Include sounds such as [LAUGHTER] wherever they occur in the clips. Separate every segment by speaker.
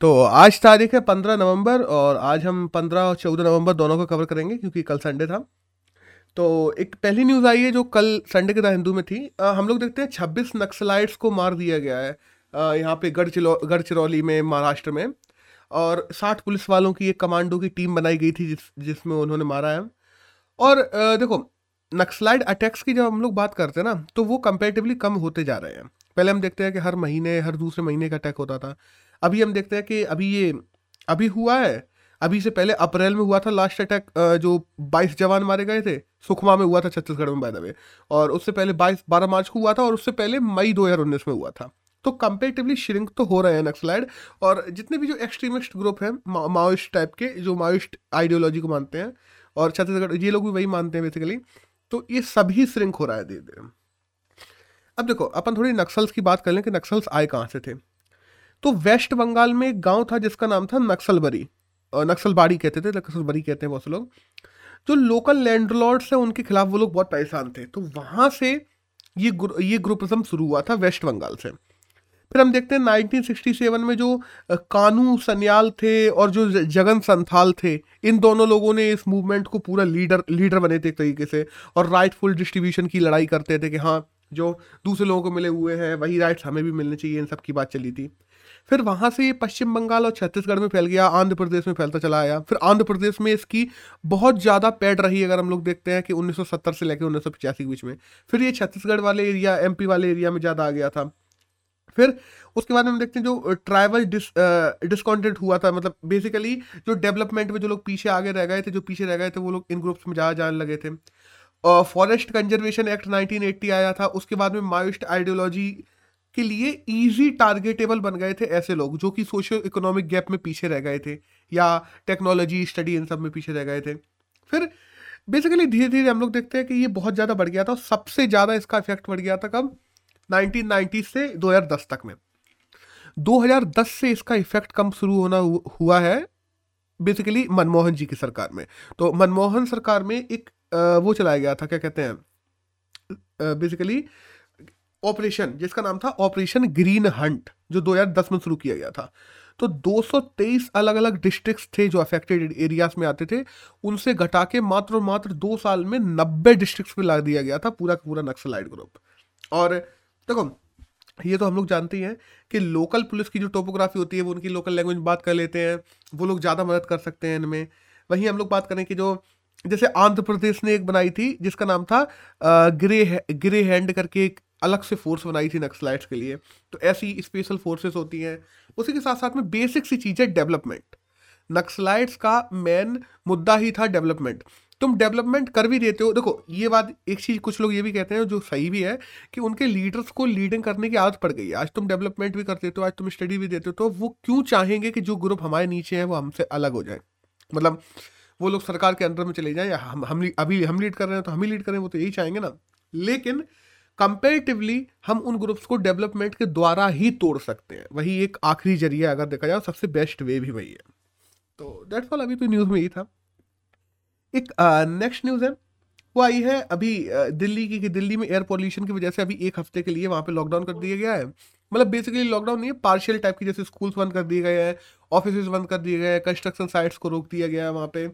Speaker 1: तो आज तारीख है पंद्रह नवंबर और आज हम पंद्रह और चौदह नवंबर दोनों को कवर करेंगे क्योंकि कल संडे था। तो एक पहली न्यूज़ आई है जो कल संडे के द हिंदू में थी। आ, हम लोग देखते हैं छब्बीस नक्सलाइट्स को मार दिया गया है। यहाँ पे गढ़चिरौली में महाराष्ट्र में। और साठ पुलिस वालों की एक कमांडो की टीम बनाई गई थी जिस जिसमें उन्होंने मारा है। और आ, देखो नक्सलाइट अटैक्स की जब हम लोग बात करते हैं ना तो वो कंपेरेटिवली कम होते जा रहे हैं। पहले हम देखते हैं कि हर महीने हर दूसरे महीने का अटैक होता था। अभी हम देखते हैं कि अभी ये, अभी हुआ है। अभी से पहले अप्रैल में हुआ था लास्ट अटैक जो 22 जवान मारे गए थे। सुखमा में हुआ था छत्तीसगढ़ में बाय और उससे पहले 22 12 मार्च को हुआ था और उससे पहले मई 2019 में हुआ था। तो कंपेरेटिवली श्रिंक तो हो रहे हैं नक्सलाइड और जितने भी जो एक्सट्रीमिस्ट ग्रुप हैं माओइस्ट टाइप के, जो माओइस्ट आइडियोलॉजी को मानते हैं, और छत्तीसगढ़, ये लोग भी वही मानते हैं बेसिकली तो ये सभी श्रिंक हो रहा है धीरे धीरे अब देखो, अपन थोड़ी नक्सल्स की बात कर लें कि नक्सल्स आए कहाँ से थे? तो वेस्ट बंगाल में एक गाँव था जिसका नाम था नक्सलबरी। नक्सलबाड़ी कहते थे नक्सलबरी कहते हैं बहुत से लोग। जो लोकल लैंडलॉर्ड्स हैं उनके खिलाफ वो लोग बहुत परेशान थे। तो वहाँ से ये ग्रु, ये ग्रुपिज्म शुरू हुआ था वेस्ट बंगाल से। फिर हम देखते हैं 1967 में जो कानू सन्याल थे और जो जगन संथाल थे इन दोनों लोगों ने इस मूवमेंट को पूरा लीडर लीडर बने थे एक तरीके से और राइटफुल डिस्ट्रीब्यूशन की लड़ाई करते थे कि हाँ जो दूसरे लोगों को मिले हुए हैं वही राइट्स हमें भी मिलने चाहिए इन सब की बात चली थी। फिर वहाँ से ये पश्चिम बंगाल और छत्तीसगढ़ में फैल गया, आंध्र प्रदेश में फैलता चला आया। फिर आंध्र प्रदेश में इसकी बहुत ज़्यादा पैड रही अगर हम लोग देखते हैं कि 1970 से लेकर उन्नीस सौ पचासी के बीच में। फिर ये छत्तीसगढ़ वाले एरिया एमपी वाले एरिया में ज़्यादा आ गया था। फिर उसके बाद हम देखते हैं जो ट्राइबल डिस डिस्कॉन्टेंट हुआ था। मतलब बेसिकली जो डेवलपमेंट में जो लोग पीछे आगे रह गए थे, जो पीछे रह गए थे, वो लोग इन ग्रुप्स में ज़्यादा जाने लगे थे। फॉरेस्ट कंजर्वेशन एक्ट 1980 आया था। उसके बाद में माओइस्ट आइडियोलॉजी के लिए इजी टारगेटेबल बन गए थे ऐसे लोग, जो कि सोशल इकोनॉमिक गैप में पीछे रह गए थे, या टेक्नोलॉजी स्टडी इन सब में पीछे रह गए थे। फिर बेसिकली धीरे धीरे हम लोग देखते हैं कि ये बहुत ज़्यादा बढ़ गया था सबसे ज़्यादा इसका इफ़ेक्ट बढ़ गया था कब? 1990 से 2010 तक में। 2010 से इसका इफ़ेक्ट कम शुरू होना हुआ है? बेसिकली मनमोहन जी की सरकार में। तो मनमोहन सरकार में एक वो चलाया गया था, क्या कहते हैं? बेसिकली ऑपरेशन, जिसका नाम था ऑपरेशन ग्रीन हंट, जो 2010 में शुरू किया गया था। तो 223 अलग अलग डिस्ट्रिक्ट्स थे जो अफेक्टेड एरियाज़ में आते थे। उनसे घटा के मात्र मात्र दो साल में 90 डिस्ट्रिक्ट्स में ला दिया गया था, पूरा पूरा नक्सलाइट ग्रुप और देखो, ये तो हम लोग जानते हैं कि लोकल पुलिस की जो टोपोग्राफी होती है, वो उनकी लोकल लैंग्वेज बात कर लेते हैं, वो लोग ज़्यादा मदद कर सकते हैं इनमें। वहीं हम लोग बात करें कि जो, जैसे आंध्र प्रदेश ने एक बनाई थी, जिसका नाम था ग्रे ग्रे हैंड करके एक अलग से फोर्स बनाई थी नक्सलाइट्स के लिए। तो ऐसी स्पेशल फोर्सेस होती हैं। उसी के साथ साथ में बेसिक सी चीज़ है डेवलपमेंट नक्सलाइट्स का मेन मुद्दा ही था डेवलपमेंट तुम डेवलपमेंट कर भी देते हो। देखो, ये बात एक चीज़ कुछ लोग ये भी कहते हैं, जो सही भी है, कि उनके लीडर्स को लीडिंग करने की आदत पड़ गई आज तुम डेवलपमेंट भी करते हो, आज तुम स्टडी भी देते हो तो वो क्यों चाहेंगे कि जो ग्रुप हमारे नीचे हैं, वो हमसे अलग हो जाए? मतलब वो लोग सरकार के अंडर में चले जाएँ, या हम हम अभी हम लीड कर रहे हैं तो हम ही लीड करें, वो तो यही चाहेंगे ना। लेकिन कंपेरेटिवली हम उन ग्रुप्स को डेवलपमेंट के द्वारा ही तोड़ सकते हैं। वही एक आखिरी ज़रिया अगर देखा जाए, सबसे बेस्ट वे भी वही है। तो डेट्स ऑल अभी तो न्यूज़ में यही था। एक नेक्स्ट न्यूज़ है। वो आई है अभी दिल्ली की, कि दिल्ली में एयर पॉल्यूशन की वजह से अभी एक हफ़्ते के लिए वहाँ पे लॉकडाउन कर दिया गया है। मतलब बेसिकली लॉकडाउन नहीं है पार्शियल टाइप की जैसे स्कूल्स बंद कर दिए गए हैं ऑफ़िस बंद कर दिए गए हैं कंस्ट्रक्शन साइट्स को रोक दिया गया है वहाँ पे।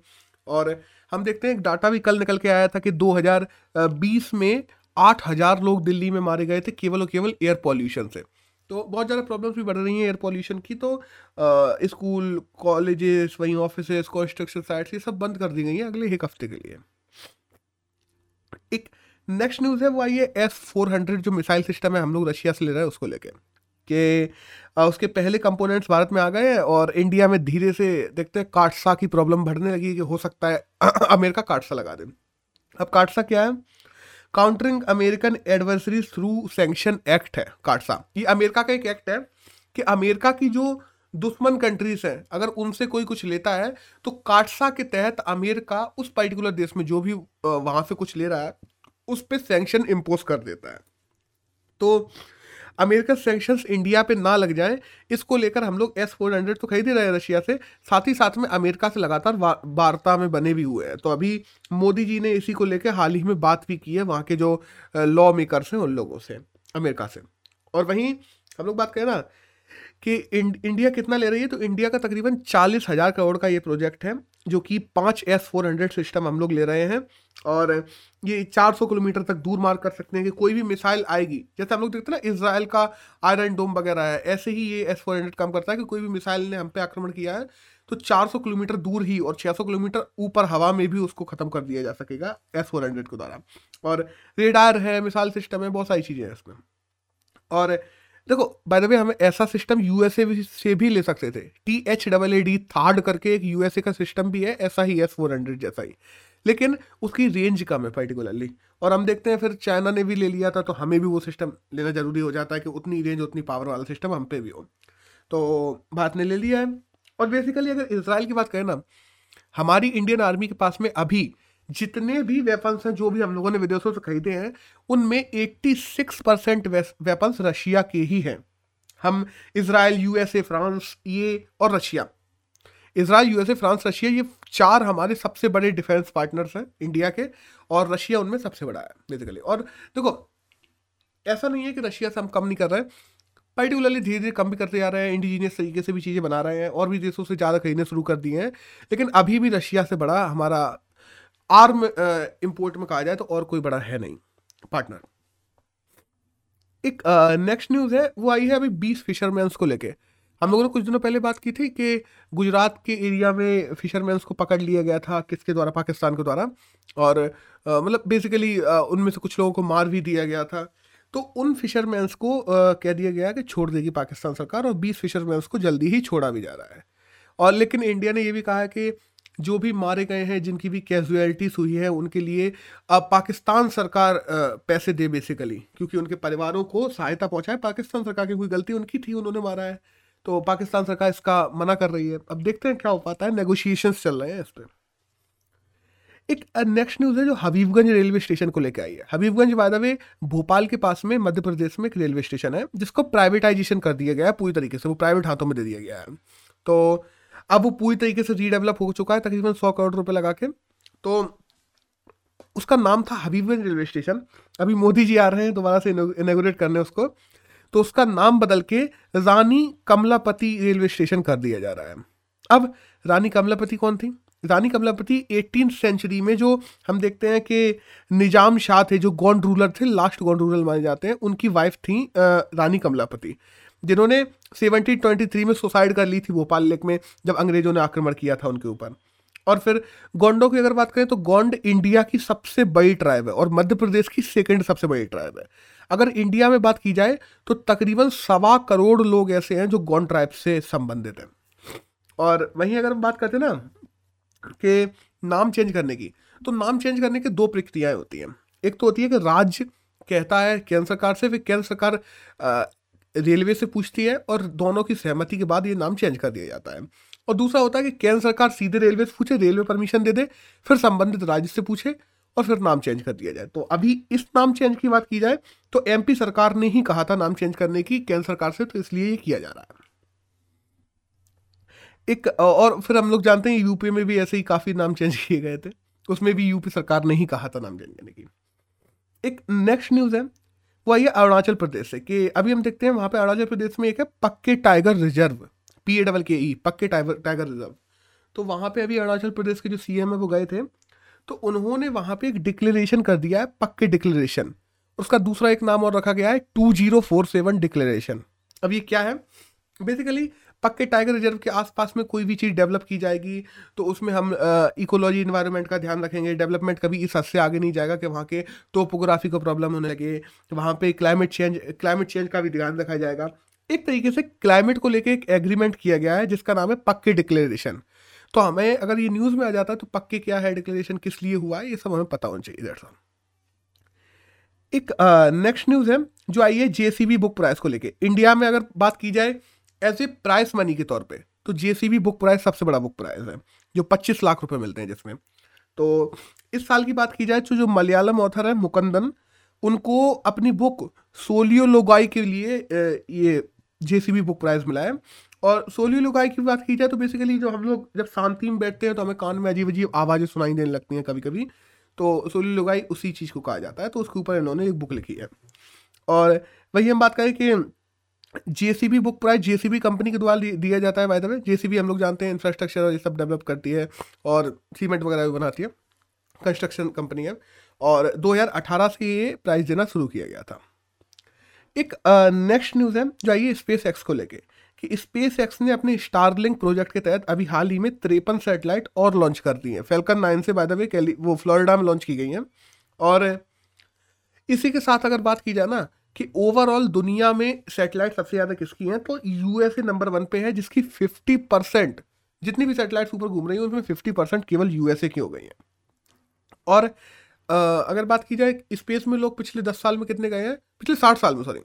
Speaker 1: और हम देखते हैं, एक डाटा भी कल निकल के आया था कि 2020 में आठ हज़ार लोग दिल्ली में मारे गए थे, केवल और केवल एयर पॉल्यूशन से। तो बहुत ज़्यादा प्रॉब्लम्स भी बढ़ रही हैं एयर पॉल्यूशन की तो स्कूल कॉलेजेस वहीं ऑफ़िस कंस्ट्रक्शन साइट्स ये सब बंद कर दी गई हैं अगले एक हफ़्ते के लिए। एक नेक्स्ट न्यूज़ है, वो आई है एस फोर हंड्रेड जो मिसाइल सिस्टम है, हम लोग रशिया से ले रहे हैं उसको लेके, कि उसके पहले कंपोनेंट्स भारत में आ गए हैं और इंडिया में धीरे से देखते हैं काटसा की प्रॉब्लम बढ़ने लगी कि हो सकता है [CLEARS THROAT] अमेरिका काटसा लगा दे। अब काटसा क्या है? Countering American adversary through sanction act है काटसा ये अमेरिका का एक एक्ट है कि अमेरिका की जो दुश्मन कंट्रीज़ हैं, अगर उनसे कोई कुछ लेता है तो काटसा के तहत अमेरिका उस पर्टिकुलर देश में जो भी वहाँ से कुछ ले रहा है, उस पर सेंक्शन इम्पोज कर देता है। तो अमेरिकन सेंक्शन इंडिया पे ना लग जाए, इसको लेकर हम लोग एस फोर हंड्रेड तो खरीद ही रहे हैं रशिया से, साथ ही साथ में अमेरिका से लगातार वार्ता में बने भी हुए हैं। तो अभी मोदी जी ने इसी को लेकर हाल ही में बात भी की है, वहाँ के जो लॉ मेकर्स हैं उन लोगों से, अमेरिका से। और वहीं हम लोग बात करें ना कि इंडिया कितना ले रही है? तो इंडिया का तकरीबन चालीस हज़ार करोड़ का ये प्रोजेक्ट है, जो कि पाँच एस फोर हंड्रेड सिस्टम हम लोग ले रहे हैं। और ये 400 किलोमीटर तक दूर मार कर सकते हैं कि कोई भी मिसाइल आएगी। जैसे हम लोग देखते हैं ना इसराइल का आयरन डोम वगैरह है, ऐसे ही ये एस फोर हंड्रेड काम करता है कि कोई भी मिसाइल ने हम पे आक्रमण किया है तो 400 किलोमीटर दूर ही और 600 किलोमीटर ऊपर हवा में भी उसको ख़त्म कर दिया जा सकेगा एस फोर हंड्रेड के द्वारा। और रेडार है मिसाइल सिस्टम है, बहुत सारी चीज़ें हैं इसमें। और देखो बाय द वे हम ऐसा सिस्टम यूएसए से भी ले सकते थे। T H double A D THAAD करके एक यूएसए का सिस्टम भी है, ऐसा ही एस फोर हंड्रेड जैसा ही। लेकिन उसकी रेंज कम है पर्टिकुलरली और हम देखते हैं, फिर चाइना ने भी ले लिया था तो हमें भी वो सिस्टम लेना ज़रूरी हो जाता है कि उतनी रेंज उतनी पावर वाला सिस्टम हम पे भी हो। तो भारत ने ले लिया है। और बेसिकली अगर इसराइल की बात करें ना, हमारी इंडियन आर्मी के पास में अभी जितने भी वेपन्स हैं, जो भी हम लोगों ने विदेशों से खरीदे हैं, उनमें 86 परसेंट वेपन्स रशिया के ही हैं। हम इसराइल यूएसए फ्रांस, ये और Russia. Israel USA France, Russia, ये चार हमारे सबसे बड़े डिफेंस पार्टनर्स हैं इंडिया के, और रशिया उनमें सबसे बड़ा है बेसिकली और देखो, ऐसा नहीं है कि रशिया से हम कम नहीं कर रहे हैं। पर्टिकुलरली धीरे धीरे कम भी करते जा रहे हैं इंडिजीनियस तरीके से भी चीज़ें बना रहे हैं, और भी देशों से ज़्यादा खरीदने शुरू कर दिए हैं। लेकिन अभी भी रशिया से बड़ा हमारा आर्म इंपोर्ट में कहा जाए तो और कोई बड़ा है नहीं पार्टनर एक नेक्स्ट न्यूज़ है वो आई है अभी बीस फिशरमैन्स को लेके। हम लोगों ने कुछ दिनों पहले बात की थी कि गुजरात के एरिया में फिशरमैन्स को पकड़ लिया गया था किसके द्वारा पाकिस्तान के द्वारा और मतलब बेसिकली उनमें से कुछ लोगों को मार भी दिया गया था। तो उन फिशरमैन्स को आ, कह दिया गया कि छोड़ देगी पाकिस्तान सरकार और बीस फिशरमैन्स को जल्दी ही छोड़ा भी जा रहा है। और लेकिन इंडिया ने ये भी कहा है कि जो भी मारे गए हैं, जिनकी भी कैजुअलिटीज हुई है, उनके लिए अब पाकिस्तान सरकार पैसे दे बेसिकली क्योंकि उनके परिवारों को सहायता पहुँचाए। पाकिस्तान सरकार की कोई गलती उनकी थी, उन्होंने मारा है। तो पाकिस्तान सरकार इसका मना कर रही है। अब देखते हैं क्या हो पाता है। नेगोशिएशंस चल रहे हैं इस पर एक नेक्स्ट न्यूज़ है जो हबीबगंज रेलवे स्टेशन को लेकर आई है। Habibganj by the way Bhopal के पास में मध्य प्रदेश में एक रेलवे स्टेशन है, जिसको प्राइवेटाइजेशन कर दिया गया है पूरी तरीके से। वो प्राइवेट हाथों में दे दिया गया है। तो अब वो पूरी तरीके से रीडेवलप हो चुका है, तकरीबन सौ करोड़ रुपए लगा के। तो उसका नाम था हबीबगंज रेलवे स्टेशन। अभी मोदी जी आ रहे हैं, दोबारा से इनोग्रेट करने उसको। तो उसका नाम बदल के रानी कमलापति रेलवे स्टेशन कर दिया जा रहा है। अब रानी कमलापति कौन थी? रानी कमलापति एटीन सेंचुरी में जो हम देखते हैं कि निज़ाम शाह थे, जो गॉन्ड रूलर थे लास्ट गॉन्ड रूलर माने जाते हैं, उनकी वाइफ थी रानी कमलापति, जिन्होंने सेवनटीन ट्वेंटी थ्री में सुसाइड कर ली थी भोपाल लेक में, जब अंग्रेज़ों ने आक्रमण किया था उनके ऊपर। और फिर गोंडों की अगर बात करें तो गोंड इंडिया की सबसे बड़ी ट्राइब है और मध्य प्रदेश की सेकेंड सबसे बड़ी ट्राइब है। अगर इंडिया में बात की जाए तो तकरीबन सवा करोड़ लोग ऐसे हैं जो गोंड ट्राइब से संबंधित हैं। और वहीं अगर हम बात करते हैं ना कि नाम चेंज करने की तो नाम चेंज करने की दो प्रक्रियाएँ होती हैं। एक तो होती है कि राज्य कहता है केंद्र सरकार से, फिर केंद्र सरकार रेलवे से पूछती है और दोनों की सहमति के बाद ये नाम चेंज कर दिया जाता है। और दूसरा होता है कि केंद्र सरकार सीधे रेलवे से पूछे, रेलवे परमिशन दे दे, फिर संबंधित राज्य से पूछे और फिर नाम चेंज कर दिया जाए। तो अभी इस नाम चेंज की बात की जाए तो एमपी सरकार ने ही कहा था नाम चेंज करने की, केंद्र सरकार से तो इसलिए ये किया जा रहा है। एक, और फिर हम लोग जानते हैं यूपी में भी ऐसे ही काफ़ी नाम चेंज किए गए थे, उसमें भी यूपी सरकार ने ही कहा था नाम चेंज करने की। एक नेक्स्ट न्यूज़ है वो है अरुणाचल प्रदेश से, कि अभी हम देखते हैं वहाँ पे अरुणाचल प्रदेश में एक है Pakke tiger reserve P A double K E Pakke tiger tiger reserve. तो वहाँ पे अभी अरुणाचल प्रदेश के जो सी एम है वो गए थे तो उन्होंने वहाँ पे एक डिक्लेरेशन कर दिया है, पक्के डिक्लेरेशन उसका दूसरा एक नाम और रखा गया है two zero four seven declaration अब ये क्या है? बेसिकली पक्के टाइगर रिज़र्व के आसपास में कोई भी चीज़ डेवलप की जाएगी तो उसमें हम इकोलॉजी इन्वायरमेंट का ध्यान रखेंगे। डेवलपमेंट कभी इस हद से आगे नहीं जाएगा कि वहाँ के टोपोग्राफी को प्रॉब्लम होने लगे वहाँ पे क्लाइमेट चेंज क्लाइमेट चेंज का भी ध्यान रखा जाएगा। एक तरीके से क्लाइमेट को लेकर एक एग्रीमेंट किया गया है जिसका नाम है पक्के डिक्लेरेशन तो हमें अगर ये न्यूज़ में आ जाता तो पक्के क्या है डिक्लेरेशन किस लिए हुआ है ये सब हमें पता होना चाहिए इधर एक नेक्स्ट uh, न्यूज़ है जो आई है जेसीबी बुक प्राइस को लेके। इंडिया में अगर बात की जाए एज ए प्राइस मनी के तौर पे तो जेसीबी बुक प्राइस सबसे बड़ा बुक प्राइस है, जो 25 लाख रुपए मिलते हैं जिसमें। तो इस साल की बात की जाए तो जो मलयालम ऑथर है मुकंदन, उनको अपनी बुक सोलियो लोगाई के लिए ये जेसीबी बुक प्राइज मिला है। और सोलियो लोगाई की बात की जाए तो बेसिकली जो हम लोग जब शांति में बैठते हैं तो हमें कान में अजीब अजीब आवाज़ें सुनाई देने लगती हैं कभी कभी तो सोलियो लोगाई उसी चीज़ को कहा जाता है तो उसके ऊपर इन्होंने एक बुक लिखी है। और वही हम बात करें कि JCB book price JCB company के द्वारा दिया जाता है बाय द वे जेसीबी हम लोग जानते हैं इंफ्रास्ट्रक्चर और ये सब डेवलप करती है और सीमेंट वगैरह भी बनाती है। कंस्ट्रक्शन कंपनी है। और 2018 से ये प्राइस देना शुरू किया गया था। एक नेक्स्ट न्यूज़ है, जो आइए स्पेस एक्स को लेके। कि स्पेस एक्स ने अपने स्टारलिंक प्रोजेक्ट के तहत अभी हाल ही में तिरपन सेटेलाइट और लॉन्च कर दी है। फेल्कन नाइन से बाय द वे वो फ्लोरिडा में लॉन्च की गई हैं। और इसी के साथ अगर बात की जाए ना कि ओवरऑल दुनिया में सेटेलाइट सबसे ज़्यादा किसकी हैं? तो यूएसए नंबर वन पे है जिसकी फिफ्टी परसेंट जितनी भी सेटेलाइट्स ऊपर घूम रही हैं उसमें फिफ्टी परसेंट केवल यूएसए की हो गई हैं। और आ, अगर बात की जाए स्पेस में लोग पिछले दस साल में कितने गए हैं? पिछले साठ साल में सॉरी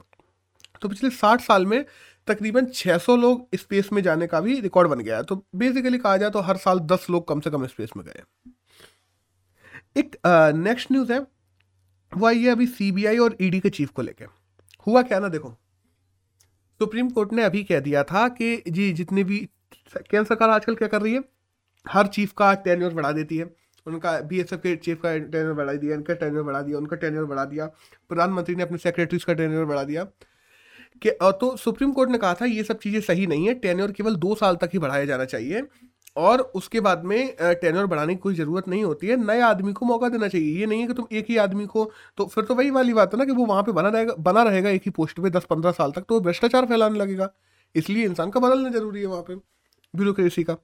Speaker 1: तो पिछले साठ साल में तकरीबन 600 लोग स्पेस में जाने का भी रिकॉर्ड बन गया है। तो बेसिकली कहा जाए तो हर साल 10 लोग कम से कम स्पेस में गए एक नेक्स्ट न्यूज़ है वो आई है अभी सीबीआई और ईडी e के चीफ को लेके। हुआ क्या ना देखो? सुप्रीम कोर्ट ने अभी कह दिया था कि जी, जितने भी केंद्र सरकार आजकल क्या कर रही है? हर चीफ का टेन्योर बढ़ा देती है। उनका बी एस एफ़ के चीफ का टेन्योर बढ़ा दिया, इनका टेन्योर बढ़ा दिया, उनका टेन्योर बढ़ा दिया। प्रधानमंत्री ने अपने सेक्रेटरीज का टेन्योर बढ़ा दिया। कि तो सुप्रीम कोर्ट ने कहा था, ये सब चीज़ें सही नहीं है। टेन्योर केवल दो साल तक ही बढ़ाया जाना चाहिए। और उसके बाद में टेनर बढ़ाने की कोई ज़रूरत नहीं होती है। नए आदमी को मौका देना चाहिए। ये नहीं है कि तुम एक ही आदमी को तो फिर तो वही वाली बात है ना कि वो वहाँ पे बना रहेगा बना रहेगा एक ही पोस्ट पे दस पंद्रह साल तक तो भ्रष्टाचार फैलाने लगेगा। इसलिए इंसान का बदलना ज़रूरी है वहाँ पे ब्यूरोक्रेसी का।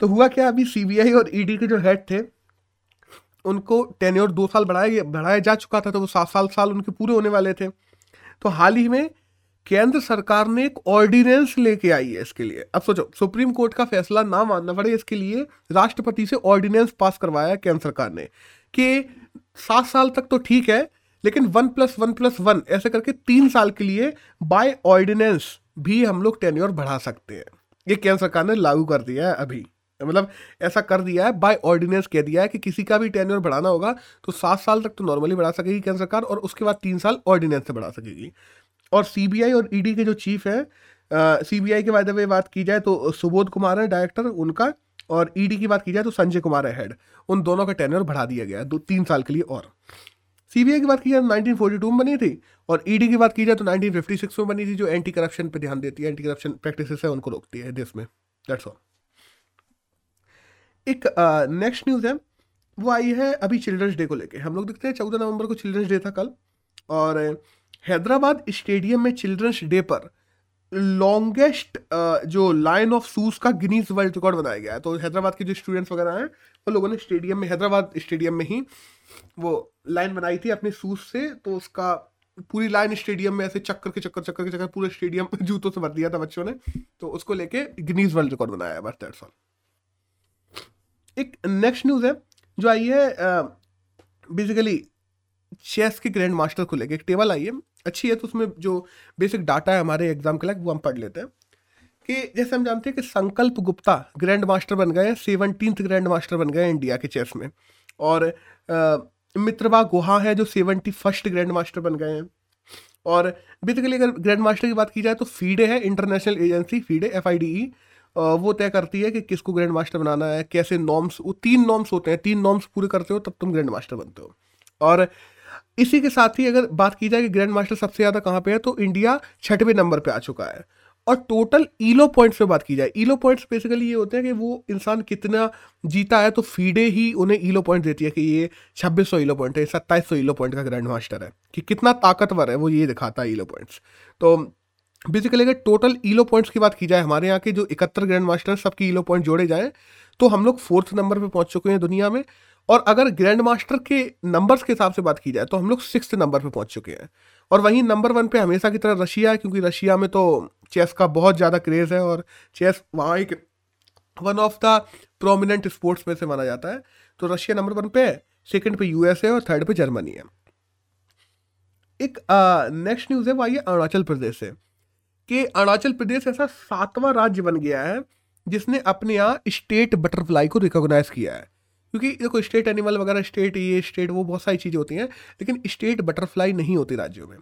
Speaker 1: तो हुआ क्या अभी सीबीआई और ईडी के जो हेड थे, उनको टेन्योर दो साल बढ़ाया बढ़ाया जा चुका था तो वो सात साल साल उनके पूरे होने वाले थे। तो हाल ही में केंद्र सरकार ने एक ऑर्डिनेंस लेके आई है इसके लिए। अब सोचो, सुप्रीम कोर्ट का फैसला ना मानना पड़े, इसके लिए राष्ट्रपति से ऑर्डिनेंस पास करवाया केंद्र सरकार ने। कि सात साल तक तो ठीक है, लेकिन one plus one plus one, ऐसे करके तीन साल के लिए बाय ऑर्डिनेंस भी हम लोग टेन्योर बढ़ा सकते हैं। ये केंद्र सरकार ने लागू कर दिया है अभी। मतलब ऐसा कर दिया है बाय ऑर्डिनेंस कह दिया है कि किसी का भी टेन्योर बढ़ाना होगा तो सात साल तक तो नॉर्मली बढ़ा सकेगी केंद्र सरकार, और उसके बाद तीन साल ऑर्डिनेंस से बढ़ा सकेगी। और सीबीआई और ईडी के जो चीफ है सीबीआई के बारे में बात की जाए तो सुबोध कुमार है डायरेक्टर उनका और ईडी की बात की जाए तो संजय कुमार है हेड उन दोनों का टेनर बढ़ा दिया गया दो, तीन साल के लिए और। सीबीआई की बात की जाए तो 1942 में बनी थी और ईडी की बात की जाए तो 1956 में बनी थी, जो एंटी करप्शन पर ध्यान देती है एंटी करप्शन प्रैक्टिस है, उनको रोकती है देश में। दैट्स ऑल एक नेक्स्ट न्यूज़ है, वो आई है अभी चिल्ड्रंस डे को लेके। हम लोग देखते हैं, चौदह नवंबर को चिल्ड्रंस डे था कल और हैदराबाद स्टेडियम में चिल्ड्रंस डे पर लॉन्गेस्ट जो लाइन ऑफ़ शूज़ का गिनीज वर्ल्ड रिकॉर्ड बनाया गया है। तो हैदराबाद के जो स्टूडेंट्स वगैरह हैं, वो लोगों ने स्टेडियम में, हैदराबाद स्टेडियम में ही वो लाइन बनाई थी अपने सूज से। तो उसका पूरी लाइन स्टेडियम में ऐसे चक्कर के चक्कर चक्कर के चक्कर पूरे स्टेडियम [LAUGHS] जूतों से भर दिया था बच्चों ने। तो उसको लेके गिनीज वर्ल्ड रिकॉर्ड बनाया बस दैट्स ऑल एक नेक्स्ट न्यूज़ है, जो आई है बेसिकली चेस के ग्रैंड मास्टर लेके एक टेबल आई है, अच्छी है तो उसमें जो बेसिक डाटा है हमारे एग्ज़ाम के लिए, वो हम पढ़ लेते हैं। कि जैसे हम जानते हैं कि संकल्प गुप्ता ग्रैंड मास्टर बन गए सेवनटीन ग्रैंड मास्टर बन गए इंडिया के चेस में। और मित्रवा गुहा है, जो सेवेंटी फ़र्स्ट ग्रैंड मास्टर बन गए हैं। और बेसिकली अगर ग्रैंड मास्टर की बात की जाए तो फीडे है इंटरनेशनल एजेंसी फीडे एफ़ वो तय करती है कि किसको ग्रैंड मास्टर बनाना है, कैसे नॉर्म्स वो तीन नॉर्म्स होते हैं, तीन नॉर्म्स पूरे करते हो, तब तुम ग्रैंड मास्टर बनते हो। और इसी के साथ ही अगर बात की जाए कि ग्रैंड मास्टर सबसे ज़्यादा कहाँ पे है तो इंडिया छठवें नंबर पे आ चुका है। और टोटल ईलो पॉइंट्स पे बात की जाए ईलो पॉइंट्स बेसिकली ये होते हैं कि वो इंसान कितना जीता है तो फीडे ही उन्हें ईलो पॉइंट देती है कि ये छब्बीस सौ ईलो पॉइंट है सत्ताईस सौ ईलो पॉइंट का ग्रैंड मास्टर है, कि कितना ताकतवर है, वो ये दिखाता है ईलो पॉइंट्स तो बेसिकली अगर टोटल ईलो पॉइंट्स की बात की जाए हमारे यहाँ के जो इकहत्तर ग्रैंड मास्टर सबके ईलो पॉइंट जोड़े जाएँ तो हम लोग फोर्थ नंबर पे पहुँच चुके हैं दुनिया में। और अगर ग्रैंड मास्टर के नंबर्स के हिसाब से बात की जाए तो हम लोग सिक्स नंबर पर पहुँच चुके हैं। और वहीं नंबर वन पे हमेशा की तरह रशिया है, क्योंकि रशिया में तो चेस का बहुत ज़्यादा क्रेज़ है और चेस वहाँ एक one of the prominent sports में से माना जाता है। तो रशिया नंबर वन पे है सेकेंड पे यूएस है और थर्ड पे जर्मनी है। एक नेक्स्ट न्यूज़ है, वो आइए अरुणाचल प्रदेश से, कि अरुणाचल प्रदेश ऐसा सातवां राज्य बन गया है, जिसने अपने यहाँ स्टेट बटरफ्लाई को रिकॉग्नाइज किया है। क्योंकि देखो स्टेट एनिमल वगैरह स्टेट ये स्टेट वो, बहुत सारी चीज़ें होती हैं, लेकिन स्टेट बटरफ्लाई नहीं होती राज्यों में।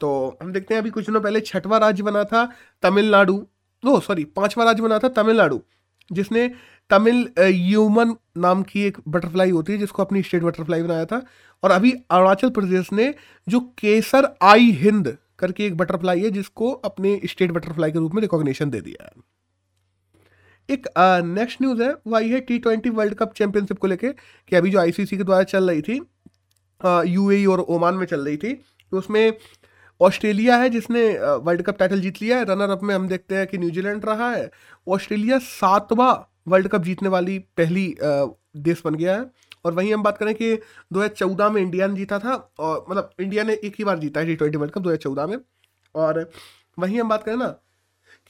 Speaker 1: तो हम देखते हैं, अभी कुछ दिनों पहले छठवां राज्य बना था तमिलनाडु। ओ सॉरी पांचवा राज्य बना था तमिलनाडु, जिसने तमिल यूमन नाम की एक बटरफ्लाई होती है, जिसको अपनी स्टेट बटरफ्लाई बनाया था। और अभी अरुणाचल प्रदेश ने जो केसर आई हिंद करके एक बटरफ्लाई है, जिसको अपने स्टेट बटरफ्लाई के रूप में रिकॉग्निशन दे दिया है। एक नेक्स्ट न्यूज़ है, वो आई है T twenty world cup championship को लेके, कि अभी जो आईसीसी के द्वारा चल रही थी यूएई और ओमान में चल रही थी तो उसमें ऑस्ट्रेलिया है जिसने वर्ल्ड कप टाइटल जीत लिया है। रनर अप में हम देखते हैं कि न्यूजीलैंड रहा है। ऑस्ट्रेलिया सातवां वर्ल्ड कप जीतने वाली पहली देश बन गया है। और वहीं हम बात करें कि 2014 में इंडिया ने जीता था, और मतलब इंडिया ने एक ही बार जीता है टी ट्वेंटी वर्ल्ड कप 2014 में। और वहीं हम बात करें ना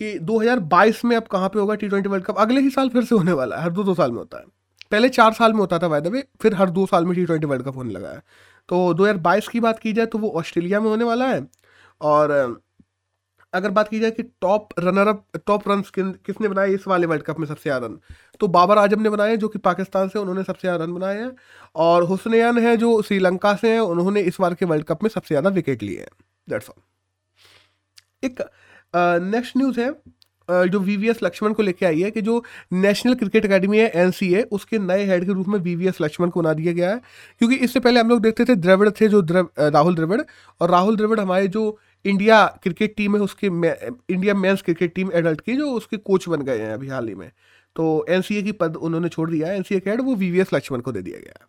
Speaker 1: कि 2022 में अब कहाँ पे होगा टी ट्वेंटी वर्ल्ड कप अगले ही साल फिर से होने वाला है, हर दो दो साल में होता है। पहले चार साल में होता था वायदे में फिर हर दो साल में टी ट्वेंटी वर्ल्ड कप होने लगा है। तो 2022 की बात की जाए तो वो ऑस्ट्रेलिया में होने वाला है और, अगर बात की जाए कि top runner up top run किसने बनाए इस वाले वर्ल्ड कप में सबसे ज़्यादा रन? तो बाबर आज़म ने बनाए, जो कि पाकिस्तान से उन्होंने सबसे ज़्यादा रन बनाए हैं और हुसनैन है, जो श्रीलंका से हैं, उन्होंने इस बार के वर्ल्ड कप में सबसे ज़्यादा विकेट लिए हैं। दैट्स ऑल एक नेक्स्ट न्यूज़ है जो वी वी एस लक्ष्मण को लेके आई है कि जो नेशनल क्रिकेट अकेडमी है एन सी ए उसके नए हेड के रूप में वी वी एस लक्ष्मण को बना दिया गया है। क्योंकि इससे पहले हम लोग देखते थे द्रविड़ थे जो द्रव राहुल द्रविड़, और राहुल द्रविड़ हमारे जो इंडिया क्रिकेट टीम है, उसकी India men's cricket team adult की, जो उसके कोच बन गए हैं अभी हाल ही में। तो एन सी ए की पद उन्होंने छोड़ दिया है एन सी का हेड वो वी वी एस लक्ष्मण को दे दिया गया है।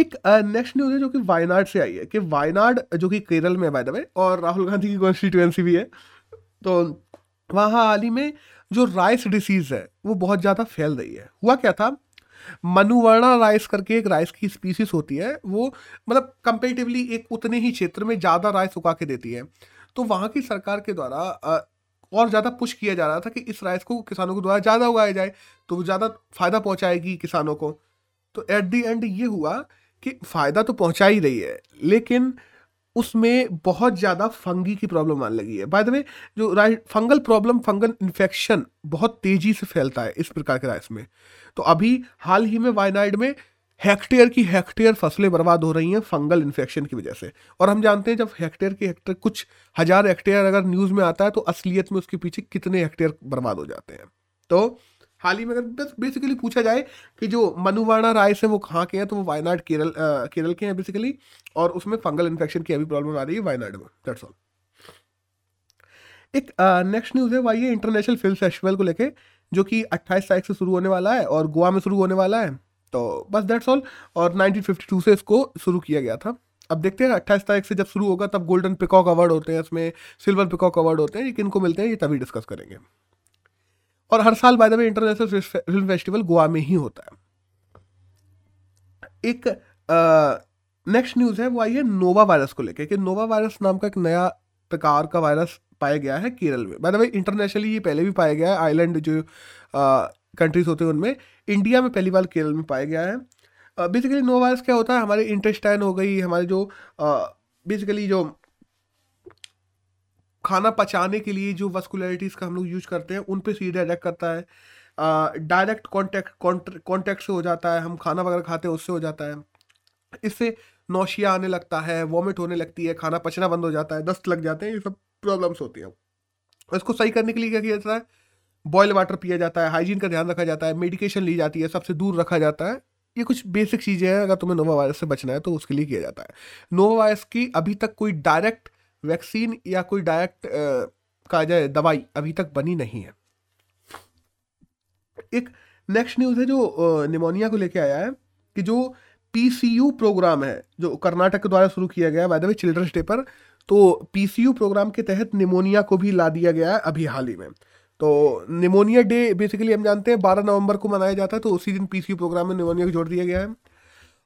Speaker 1: एक नेक्स्ट न्यूज़ है जो कि वायनाड से आई है, कि वायनाड, जो कि केरल में बाय द वे और राहुल गांधी की कॉन्स्टिट्यूएंसी भी है। तो वहाँ हाल ही में जो राइस डिसीज़ है, वो बहुत ज़्यादा फैल रही है। हुआ क्या था? मनुवर्णा राइस करके एक राइस की स्पीसीज होती है, वो मतलब कंपेरेटिवली एक उतने ही क्षेत्र में ज़्यादा राइस उगा के देती है। तो वहाँ की सरकार के द्वारा और ज़्यादा पुश किया जा रहा था कि इस राइस को किसानों के द्वारा ज़्यादा उगाया जाए तो वो ज़्यादा फ़ायदा पहुँचाएगी किसानों को। तो एट दी एंड ये हुआ कि फ़ायदा तो पहुँचा ही रही है, लेकिन उसमें बहुत ज़्यादा फंगी की प्रॉब्लम आने लगी है। बाय द वे जो फंगल प्रॉब्लम फंगल इन्फेक्शन बहुत तेज़ी से फैलता है इस प्रकार के राइस में। तो अभी हाल ही में वायनाइड में हेक्टेयर की हेक्टेयर फ़सलें बर्बाद हो रही हैं फंगल इन्फेक्शन की वजह से। और हम जानते हैं जब हेक्टेयर की हेक्टेयर कुछ हज़ार हेक्टेयर अगर न्यूज़ में आता है तो असलियत में उसके पीछे कितने हेक्टेयर बर्बाद हो जाते हैं। तो हाल ही में अगर बस बेसिकली पूछा जाए कि जो मनुवाणा राइस है वो कहाँ के हैं तो वो वायनाड केरल आ, केरल के हैं बेसिकली और उसमें फंगल इन्फेक्शन की अभी प्रॉब्लम आ रही है वायनाड में दैट्स ऑल एक नेक्स्ट न्यूज़ है वही इंटरनेशनल फ़िल्म फेस्टिवल को लेके जो कि 28 तारीख से शुरू होने वाला है और गोवा में शुरू होने वाला है तो बस दैट्स ऑल और 1952 से इसको शुरू किया गया था। अब देखते हैं अट्ठाईस तारीख से जब शुरू होगा तब गोल्डन पिकॉक अवार्ड होते हैं इसमें सिल्वर पिकॉक अवार्ड होते हैं ये किन को मिलते हैं ये तभी डिस्कस करेंगे। और हर साल by the way international film festival Goa में ही होता है। एक नेक्स्ट न्यूज़ है, वो आई है नोवा वायरस को लेकर कि नोवा वायरस नाम का एक नया प्रकार का वायरस पाया गया है केरल में। बाय द वे इंटरनेशनली ये पहले भी पाया गया है आइलैंड जो कंट्रीज़ होते हैं उनमें इंडिया में पहली बार केरल में पाया गया है। बेसिकली नोवा वायरस क्या होता है, हमारे इंटेस्टाइन हो गई, हमारे जो बेसिकली जो खाना पचाने के लिए जो वस्कुलरिटीज़ का हम लोग यूज़ करते हैं, उन पे सीधे अटैक करता है। डायरेक्ट कॉन्टैक्ट कॉन्टैक्ट से हो जाता है, हम खाना वगैरह खाते हैं, उससे हो जाता है। इससे नौशिया आने लगता है वॉमिट होने लगती है, खाना पचना बंद हो जाता है दस्त लग जाते हैं, ये सब प्रॉब्लम्स होती हैं। इसको सही करने के लिए क्या किया जाता है? बॉयल वाटर पिया जाता है हाइजीन का ध्यान रखा जाता है मेडिकेशन ली जाती है, सबसे दूर रखा जाता है। ये कुछ बेसिक चीज़ें हैं, अगर तुम्हें नोवा वायरस से बचना है तो उसके लिए किया जाता है। नोवा वायरस की अभी तक कोई डायरेक्ट वैक्सीन या कोई डायरेक्ट कहा जाए, दवाई अभी तक बनी नहीं है। एक नेक्स्ट न्यूज़ है जो निमोनिया को लेके आया है कि जो पीसीयू प्रोग्राम है, जो कर्नाटक के द्वारा शुरू किया गया बाय वे चिल्ड्रंस डे पर तो पीसीयू प्रोग्राम के तहत निमोनिया को भी ला दिया गया है अभी हाल ही में। तो निमोनिया डे बेसिकली हम जानते हैं, बारह नवंबर को मनाया जाता है तो उसी दिन पीसीयू प्रोग्राम में निमोनिया को जोड़ दिया गया है।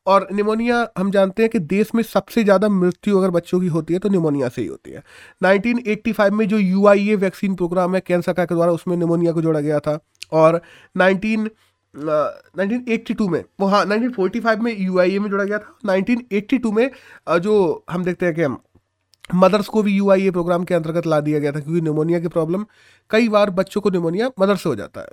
Speaker 1: और निमोनिया, हम जानते हैं कि देश में सबसे ज़्यादा मृत्यु अगर बच्चों की होती है तो निमोनिया से ही होती है। 1985 में जो UIA वैक्सीन प्रोग्राम है, कैंसर का के द्वारा, उसमें निमोनिया को जोड़ा गया था। और 19 1982 में वो हाँ 1945 में UIA में जोड़ा गया था। 1982 में जो हम देखते हैं कि मदर्स को भी UIA प्रोग्राम के अंतर्गत ला दिया गया था, क्योंकि निमोनिया की प्रॉब्लम, कई बार बच्चों को निमोनिया मदर से हो जाता है।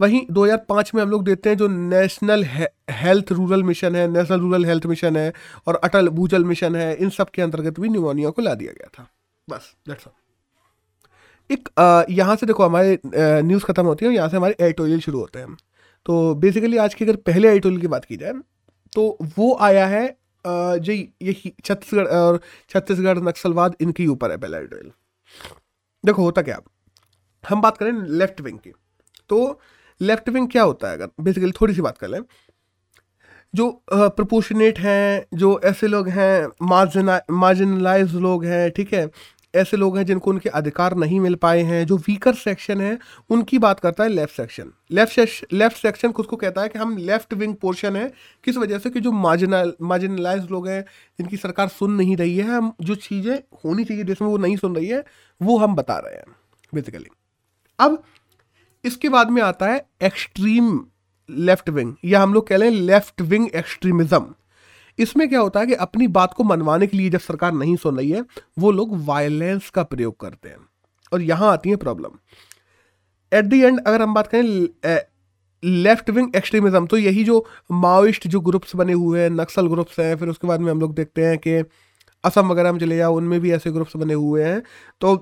Speaker 1: वहीं 2005 में हम लोग देते हैं जो नेशनल हेल्थ रूरल मिशन है, नेशनल रूरल हेल्थ मिशन है और अटल भूजल मिशन है, इन सब के अंतर्गत भी निमोनिया को ला दिया गया था। बस ऑल एक यहाँ से देखो हमारे न्यूज़ खत्म होती है यहाँ से हमारे एडिटोरियल शुरू होते हैं। तो बेसिकली आज की अगर पहले एडिटोरियल की बात की जाए तो वो आया है जी ये छत्तीसगढ़, और छत्तीसगढ़ नक्सलवाद इनके ऊपर है पहला एडिटोरियल देखो होता क्या, हम बात करें लेफ़्ट विंग की। तो लेफ़्ट विंग क्या होता है अगर बेसिकली थोड़ी सी बात कर लें। जो प्रपोर्शनेट हैं, जो ऐसे लोग हैं मार्जिनलाइज लोग हैं, ठीक है? ऐसे लोग हैं जिनको उनके अधिकार नहीं मिल पाए हैं, जो वीकर सेक्शन है, उनकी बात करता है left section left left section खुद को कहता है कि हम लेफ़्ट विंग पोर्शन है, किस वजह से कि जो मार्जिनल मार्जिनलाइज लोग हैं, जिनकी सरकार सुन नहीं रही है, हम, जो चीज़ें होनी चाहिए देश में वो नहीं सुन रही है, वो हम बता रहे हैं बेसिकली अब इसके बाद में आता है एक्सट्रीम लेफ़्ट विंग या हम लोग कह लें लेफ़्ट विंग एक्सट्रीमिज्म इसमें क्या होता है कि अपनी बात को मनवाने के लिए जब सरकार नहीं सुन रही है, वो लोग वायलेंस का प्रयोग करते हैं। और यहाँ आती है प्रॉब्लम एट दी एंड अगर हम बात करें लेफ़्ट विंग एक्सट्रीमिज्म तो यही जो माओइस्ट जो ग्रुप्स बने हुए हैं, नक्सल ग्रुप्स हैं, फिर उसके बाद में हम लोग देखते हैं कि असम वगैरह में चले जाओ, उनमें भी ऐसे ग्रुप्स बने हुए हैं। तो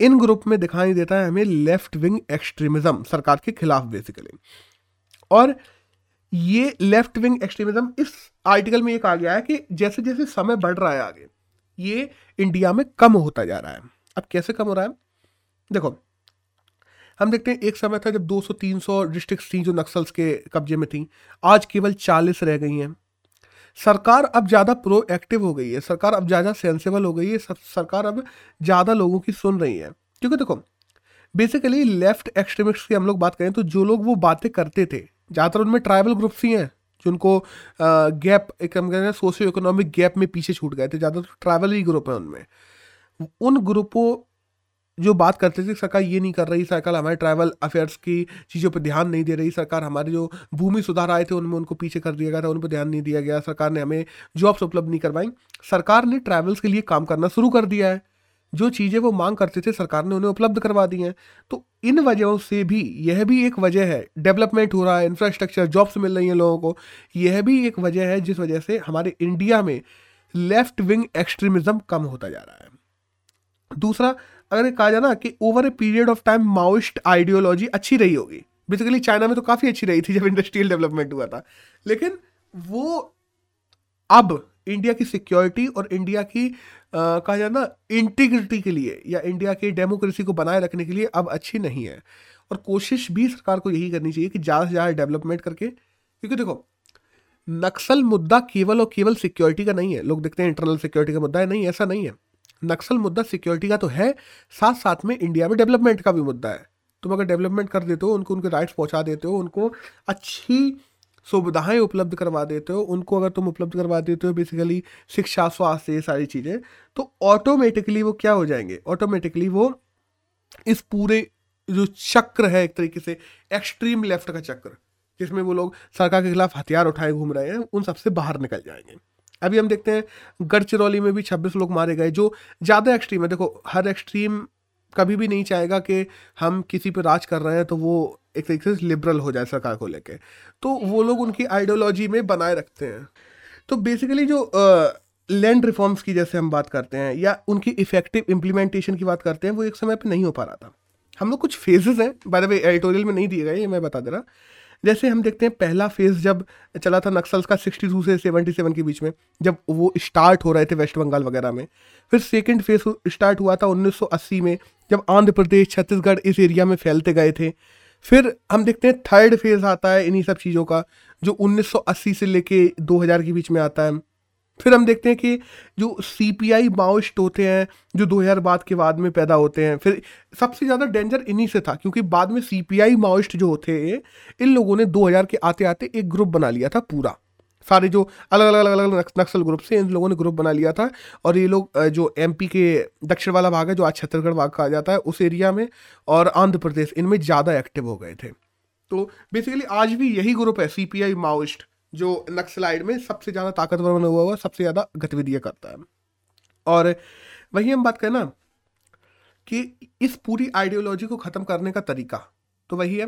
Speaker 1: इन ग्रुप में दिखाई देता है हमें लेफ़्ट विंग एक्सट्रीमिज्म, सरकार के खिलाफ बेसिकली और ये लेफ़्ट विंग एक्सट्रीमिज्म इस आर्टिकल में ये कहा गया है कि जैसे जैसे समय बढ़ रहा है आगे, ये इंडिया में कम होता जा रहा है। अब कैसे कम हो रहा है? देखो, हम देखते हैं एक समय था जब 200-300 डिस्ट्रिक्ट थी जो नक्सल्स के कब्जे में थी, आज केवल 40 रह गई हैं। सरकार अब ज़्यादा प्रोएक्टिव हो गई है। सरकार अब ज़्यादा सेंसेबल हो गई है। सरकार अब ज़्यादा लोगों की सुन रही है। क्योंकि देखो बेसिकली लेफ़्ट एक्सट्रीमिस्ट की हम लोग बात करें तो जो लोग वो बातें करते थे, ज़्यादातर उनमें ट्राइबल ग्रुप्स ही हैं, जिनको गैप एक हम कहते हैं सोशियो इकोनॉमिक गैप में पीछे छूट गए थे। ज़्यादातर ट्राइबल ही ग्रुप हैं उनमें। उन ग्रुपों जो बात करते थे, सरकार ये नहीं कर रही, सरकार हमारे ट्राइबल अफेयर्स की चीज़ों पर ध्यान नहीं दे रही, सरकार हमारे जो भूमि सुधार आए थे, उनमें उनको पीछे कर दिया गया था, उन पर ध्यान नहीं दिया गया, सरकार ने हमें जॉब्स उपलब्ध नहीं करवाई। सरकार ने ट्राइबल्स के लिए काम करना शुरू कर दिया है। जो चीज़ें वो मांग करते थे, सरकार ने उन्हें उपलब्ध करवा दी हैं। तो इन वजहों से भी, यह भी एक वजह है डेवलपमेंट हो रहा है इंफ्रास्ट्रक्चर जॉब्स मिल रही हैं लोगों को, यह भी एक वजह है जिस वजह से हमारे इंडिया में लेफ़्ट विंग एक्सट्रीमिज्म कम होता जा रहा है। दूसरा अगर कहा जाए ना कि over a period of time Maoist ideology अच्छी रही होगी। बेसिकली चाइना में तो काफ़ी अच्छी रही थी जब इंडस्ट्रियल डेवलपमेंट हुआ था। लेकिन वो अब इंडिया की सिक्योरिटी और इंडिया की कहा जाए ना इंटीग्रिटी के लिए या इंडिया की डेमोक्रेसी को बनाए रखने के लिए अब अच्छी नहीं है। और कोशिश भी सरकार को यही करनी चाहिए कि ज़्यादा से ज़्यादा डेवलपमेंट करके, क्योंकि देखो, नक्सल मुद्दा केवल और केवल सिक्योरिटी का नहीं है। लोग देखते हैं इंटरनल सिक्योरिटी का मुद्दा है, नहीं, ऐसा नहीं है। नक्सल मुद्दा सिक्योरिटी का तो है साथ साथ में इंडिया में डेवलपमेंट का भी मुद्दा है। तुम अगर डेवलपमेंट कर देते हो, उनको उनके राइट्स पहुँचा देते हो, उनको अच्छी सुविधाएँ उपलब्ध करवा देते हो, उनको अगर तुम उपलब्ध करवा देते हो बेसिकली शिक्षा, स्वास्थ्य, ये सारी चीज़ें तो ऑटोमेटिकली वो क्या हो जाएँगे? ऑटोमेटिकली वो इस पूरे जो चक्र है एक तरीके से एक्सट्रीम लेफ़्ट का चक्र, जिसमें वो लोग सरकार के खिलाफ हथियार उठाए घूम रहे हैं, उन सबसे बाहर निकल जाएँगे। अभी हम देखते हैं, गढ़चिरौली में भी 26 लोग मारे गए, जो ज़्यादा एक्सट्रीम है। देखो, हर एक्सट्रीम कभी भी नहीं चाहेगा कि हम किसी पर राज कर रहे हैं तो वो एक तरीके से लिबरल हो जाए सरकार को लेके। तो वो लोग उनकी आइडियोलॉजी में बनाए रखते हैं। तो बेसिकली जो लैंड रिफॉर्म्स की जैसे हम बात करते हैं, या उनकी इफ़ेक्टिव इम्प्लीमेंटेशन की बात करते हैं, वो एक समय पे नहीं हो पा रहा था। हम लोग कुछ फेजेस हैं। बाय द वे एडिटोरियल में नहीं दिए गए, ये मैं बता दे रहा। जैसे हम देखते हैं पहला फ़ेज़ जब चला था नक्सल्स का 62 से 77 के बीच में, जब वो स्टार्ट हो रहे थे वेस्ट बंगाल वगैरह में। फिर सेकेंड फ़ेज़ स्टार्ट हुआ था 1980 में, जब आंध्र प्रदेश, छत्तीसगढ़ इस एरिया में फैलते गए थे। फिर हम देखते हैं थर्ड फ़ेज़ आता है इन्हीं सब चीज़ों का, जो 1980 से लेके 2000 के बीच में आता है। फिर हम देखते हैं कि जो सी पी आई माओइस्ट होते हैं, जो 2000 बाद के बाद में पैदा होते हैं, फिर सबसे ज़्यादा डेंजर इन्हीं से था, क्योंकि बाद में सी पी आई माओइस्ट जो होते हैं, इन लोगों ने 2000 के आते आते एक ग्रुप बना लिया था पूरा। सारे जो अलग अलग अलग अलग नक्सल ग्रुप से इन लोगों ने ग्रुप बना लिया था, और ये लोग जो एमपी के दक्षिण वाला भाग है, जो आज छत्तीसगढ़ भाग कहा जाता है, उस एरिया में और आंध्र प्रदेश, इनमें ज़्यादा एक्टिव हो गए थे। तो बेसिकली आज भी यही ग्रुप है सी पी आई माओइस्ट जो नक्सलाइड में सबसे ज़्यादा ताकतवर बना हुआ हुआ सबसे ज़्यादा गतिविधियाँ करता है। और वही हम बात करें ना कि इस पूरी आइडियोलॉजी को ख़त्म करने का तरीका तो वही है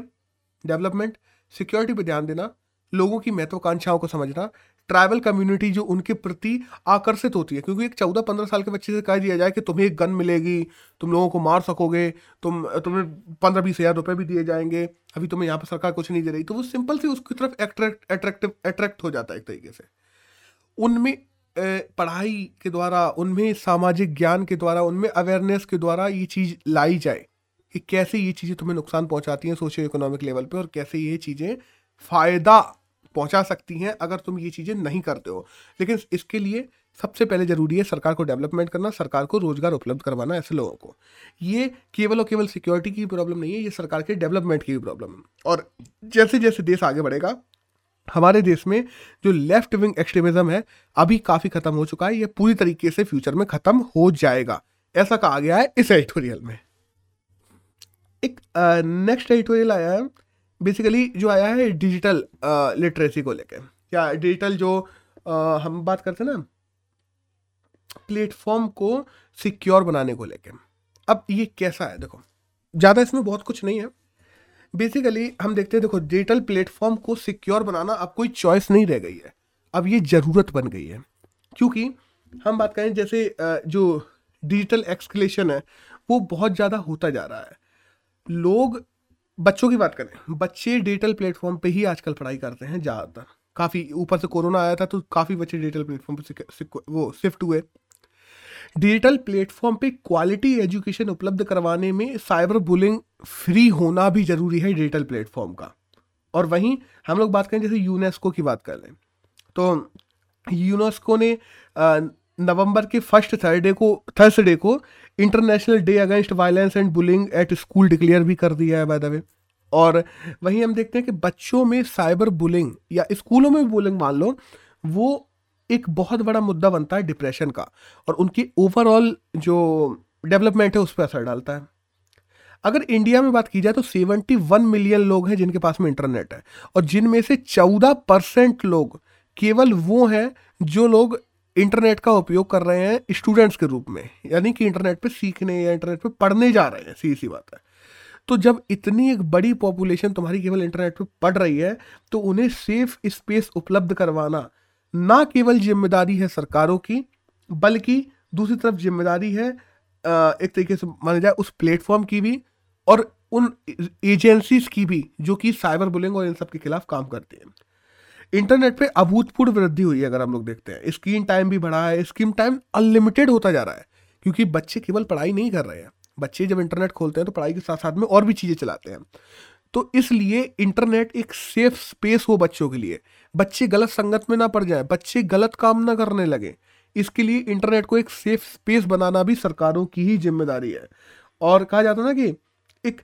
Speaker 1: डेवलपमेंट सिक्योरिटी पर ध्यान देना, लोगों की महत्वाकांक्षाओं को समझना ट्राइबल कम्युनिटी जो उनके प्रति आकर्षित होती है। क्योंकि एक चौदह पंद्रह साल के बच्चे से कह दिया जाए कि तुम्हें एक गन मिलेगी, तुम लोगों को मार सकोगे, तुम, तुम्हें पंद्रह बीस हज़ार रुपये भी दिए जाएँगे, अभी तुम्हें यहाँ पर सरकार कुछ नहीं दे रही। तो वो सिंपल से उसकी तरफ़ एट्रैक्ट अट्रैक्टिव अट्रैक्ट हो जाता है एक तरीके से। उनमें पढ़ाई के द्वारा, उनमें सामाजिक ज्ञान के द्वारा, उनमें अवेयरनेस के द्वारा ये चीज़ लाई जाए कि कैसे ये चीज़ें तुम्हें नुकसान पहुंचाती हैं सोशियो इकोनॉमिक लेवल पे और कैसे ये चीज़ें फ़ायदा पहुँचा सकती हैं अगर तुम ये चीज़ें नहीं करते हो। लेकिन इसके लिए सबसे पहले ज़रूरी है सरकार को डेवलपमेंट करना, सरकार को रोज़गार उपलब्ध करवाना ऐसे लोगों को। ये केवल और केवल सिक्योरिटी की प्रॉब्लम नहीं है, ये सरकार के डेवलपमेंट की भी प्रॉब्लम है। और जैसे जैसे देश आगे बढ़ेगा, हमारे देश में जो लेफ़्ट विंग एक्सट्रीमिज्म है, अभी काफ़ी खत्म हो चुका है, ये पूरी तरीके से फ्यूचर में खत्म हो जाएगा। ऐसा कहा गया है इस एडिटोरियल में। एक नेक्स्ट एडिटोरियल आया है बेसिकली जो आया है डिजिटल लिटरेसी को लेकर या डिजिटल जो आ, हम बात करते हैं ना प्लेटफॉर्म को सिक्योर बनाने को लेकर अब ये कैसा है? देखो ज़्यादा इसमें बहुत कुछ नहीं है। बेसिकली हम देखते हैं देखो डिजिटल प्लेटफॉर्म को सिक्योर बनाना अब कोई चॉइस नहीं रह गई है। अब ये ज़रूरत बन गई है। क्योंकि हम बात करें जैसे जो डिजिटल एक्सकलेशन है वो बहुत ज़्यादा होता जा रहा है। लोग बच्चों की बात करें, बच्चे डिजिटल प्लेटफॉर्म पे ही आजकल पढ़ाई करते हैं ज़्यादातर। काफ़ी ऊपर से कोरोना आया था तो काफ़ी बच्चे डिजिटल प्लेटफॉर्म पर वो शिफ्ट हुए। डिजिटल प्लेटफॉर्म पे क्वालिटी एजुकेशन उपलब्ध करवाने में साइबर बुलिंग फ्री होना भी ज़रूरी है डिजिटल प्लेटफॉर्म का। और वहीं हम लोग बात करें जैसे यूनेस्को की बात कर लें तो यूनेस्को ने नवंबर के फ़र्स्ट थर्सडे को थर्सडे को international day against violence and bullying at school declare भी कर दिया है बाय द वे और वहीं हम देखते हैं कि बच्चों में साइबर बुलिंग या स्कूलों में बुलिंग मान लो, वो एक बहुत बड़ा मुद्दा बनता है डिप्रेशन का और उनकी ओवरऑल जो डेवलपमेंट है उस पर असर डालता है। अगर इंडिया में बात की जाए तो 71 मिलियन लोग हैं जिनके पास में इंटरनेट है और जिनमें से 14 परसेंट लोग केवल वो हैं जो लोग इंटरनेट का उपयोग कर रहे हैं स्टूडेंट्स के रूप में, यानी कि इंटरनेट पे सीखने या इंटरनेट पे पढ़ने जा रहे हैं, सीधी सी बात है। तो जब इतनी एक बड़ी पॉपुलेशन तुम्हारी केवल इंटरनेट पे पढ़ रही है तो उन्हें सेफ़ स्पेस उपलब्ध करवाना ना केवल ज़िम्मेदारी है सरकारों की, बल्कि दूसरी तरफ़ ज़िम्मेदारी है एक तरीके से माना जाए उस प्लेटफॉर्म की भी और उन एजेंसीज की भी, जो कि साइबर बुलिंग और इन सब के खिलाफ काम करती हैं। इंटरनेट पे अभूतपूर्व वृद्धि हुई है, अगर हम लोग देखते हैं। स्क्रीन टाइम भी बढ़ा है, स्क्रीन टाइम अनलिमिटेड होता जा रहा है, क्योंकि बच्चे केवल पढ़ाई नहीं कर रहे हैं। बच्चे जब इंटरनेट खोलते हैं तो पढ़ाई के साथ साथ में और भी चीज़ें चलाते हैं। तो इसलिए इंटरनेट एक सेफ़ स्पेस हो बच्चों के लिए। बच्चे गलत संगत में ना पड़ जाए, बच्चे गलत काम ना करने लगे। इसके लिए इंटरनेट को एक सेफ़ स्पेस बनाना भी सरकारों की ही ज़िम्मेदारी है। और कहा जाता ना कि एक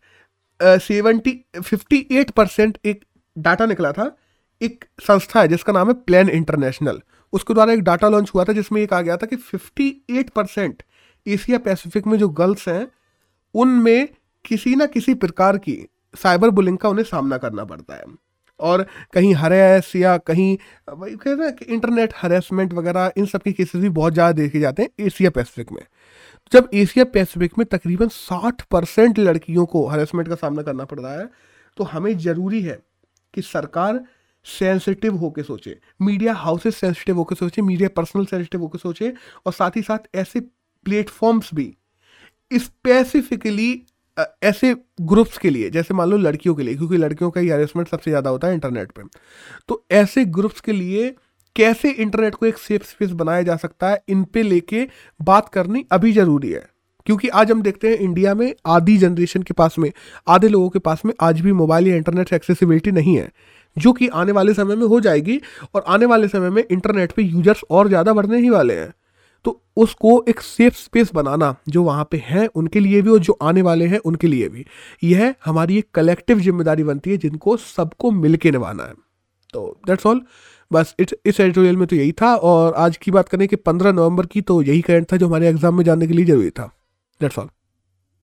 Speaker 1: सेवेंटी, फिफ्टी एट परसेंट एक डाटा निकला था एक संस्था है जिसका नाम है प्लान इंटरनेशनल। उसके द्वारा एक डाटा लॉन्च हुआ था जिसमें ये कहा गया था कि 58 परसेंट एशिया पैसिफिक में जो गर्ल्स हैं, उनमें किसी ना किसी प्रकार की साइबर बुलिंग का उन्हें सामना करना पड़ता है। और कहीं हरेस या कहीं कहते हैं इंटरनेट हरेसमेंट वगैरह, इन सब के केसेस भी बहुत ज़्यादा देखे जाते हैं एशिया पैसिफिक में। जब एशिया पैसिफिक में तकरीबन साठ परसेंट लड़कियों को हरेसमेंट का सामना करना पड़ रहा है तो हमें ज़रूरी है कि सरकार सेंसिटिव होकर सोचे। मीडिया हाउसेस सेंसिटिव होकर सोचे, मीडिया पर्सनल सेंसिटिव होकर सोचे और साथ ही साथ ऐसे प्लेटफॉर्म्स भी स्पेसिफिकली ऐसे ग्रुप्स के लिए, जैसे मान लो लड़कियों के लिए, क्योंकि लड़कियों का ही हरेसमेंट सबसे ज़्यादा होता है इंटरनेट पे। तो ऐसे ग्रुप्स के लिए कैसे इंटरनेट को एक सेफ़ स्पेस बनाया जा सकता है, इन पे लेके बात करनी अभी ज़रूरी है। क्योंकि आज हम देखते हैं इंडिया में आधी जनरेशन के पास में, आधे लोगों के पास में आज भी मोबाइल या इंटरनेट एक्सेसिबिलिटी नहीं है। जो कि आने वाले समय में हो जाएगी और आने वाले समय में इंटरनेट पे यूज़र्स और ज़्यादा बढ़ने ही वाले हैं। तो उसको एक सेफ़ स्पेस बनाना जो वहाँ पे हैं, उनके लिए भी और जो आने वाले हैं, उनके लिए भी। यह हमारी एक कलेक्टिव ज़िम्मेदारी बनती है जिनको सबको मिल निभाना है। तो दैट्स ऑल बस इस इस एडिटोरियल में तो यही था और आज की बात करें कि पंद्रह नवंबर की तो यही करंट था जो हमारे एग्ज़ाम में जाने के लिए ज़रूरी था। That's all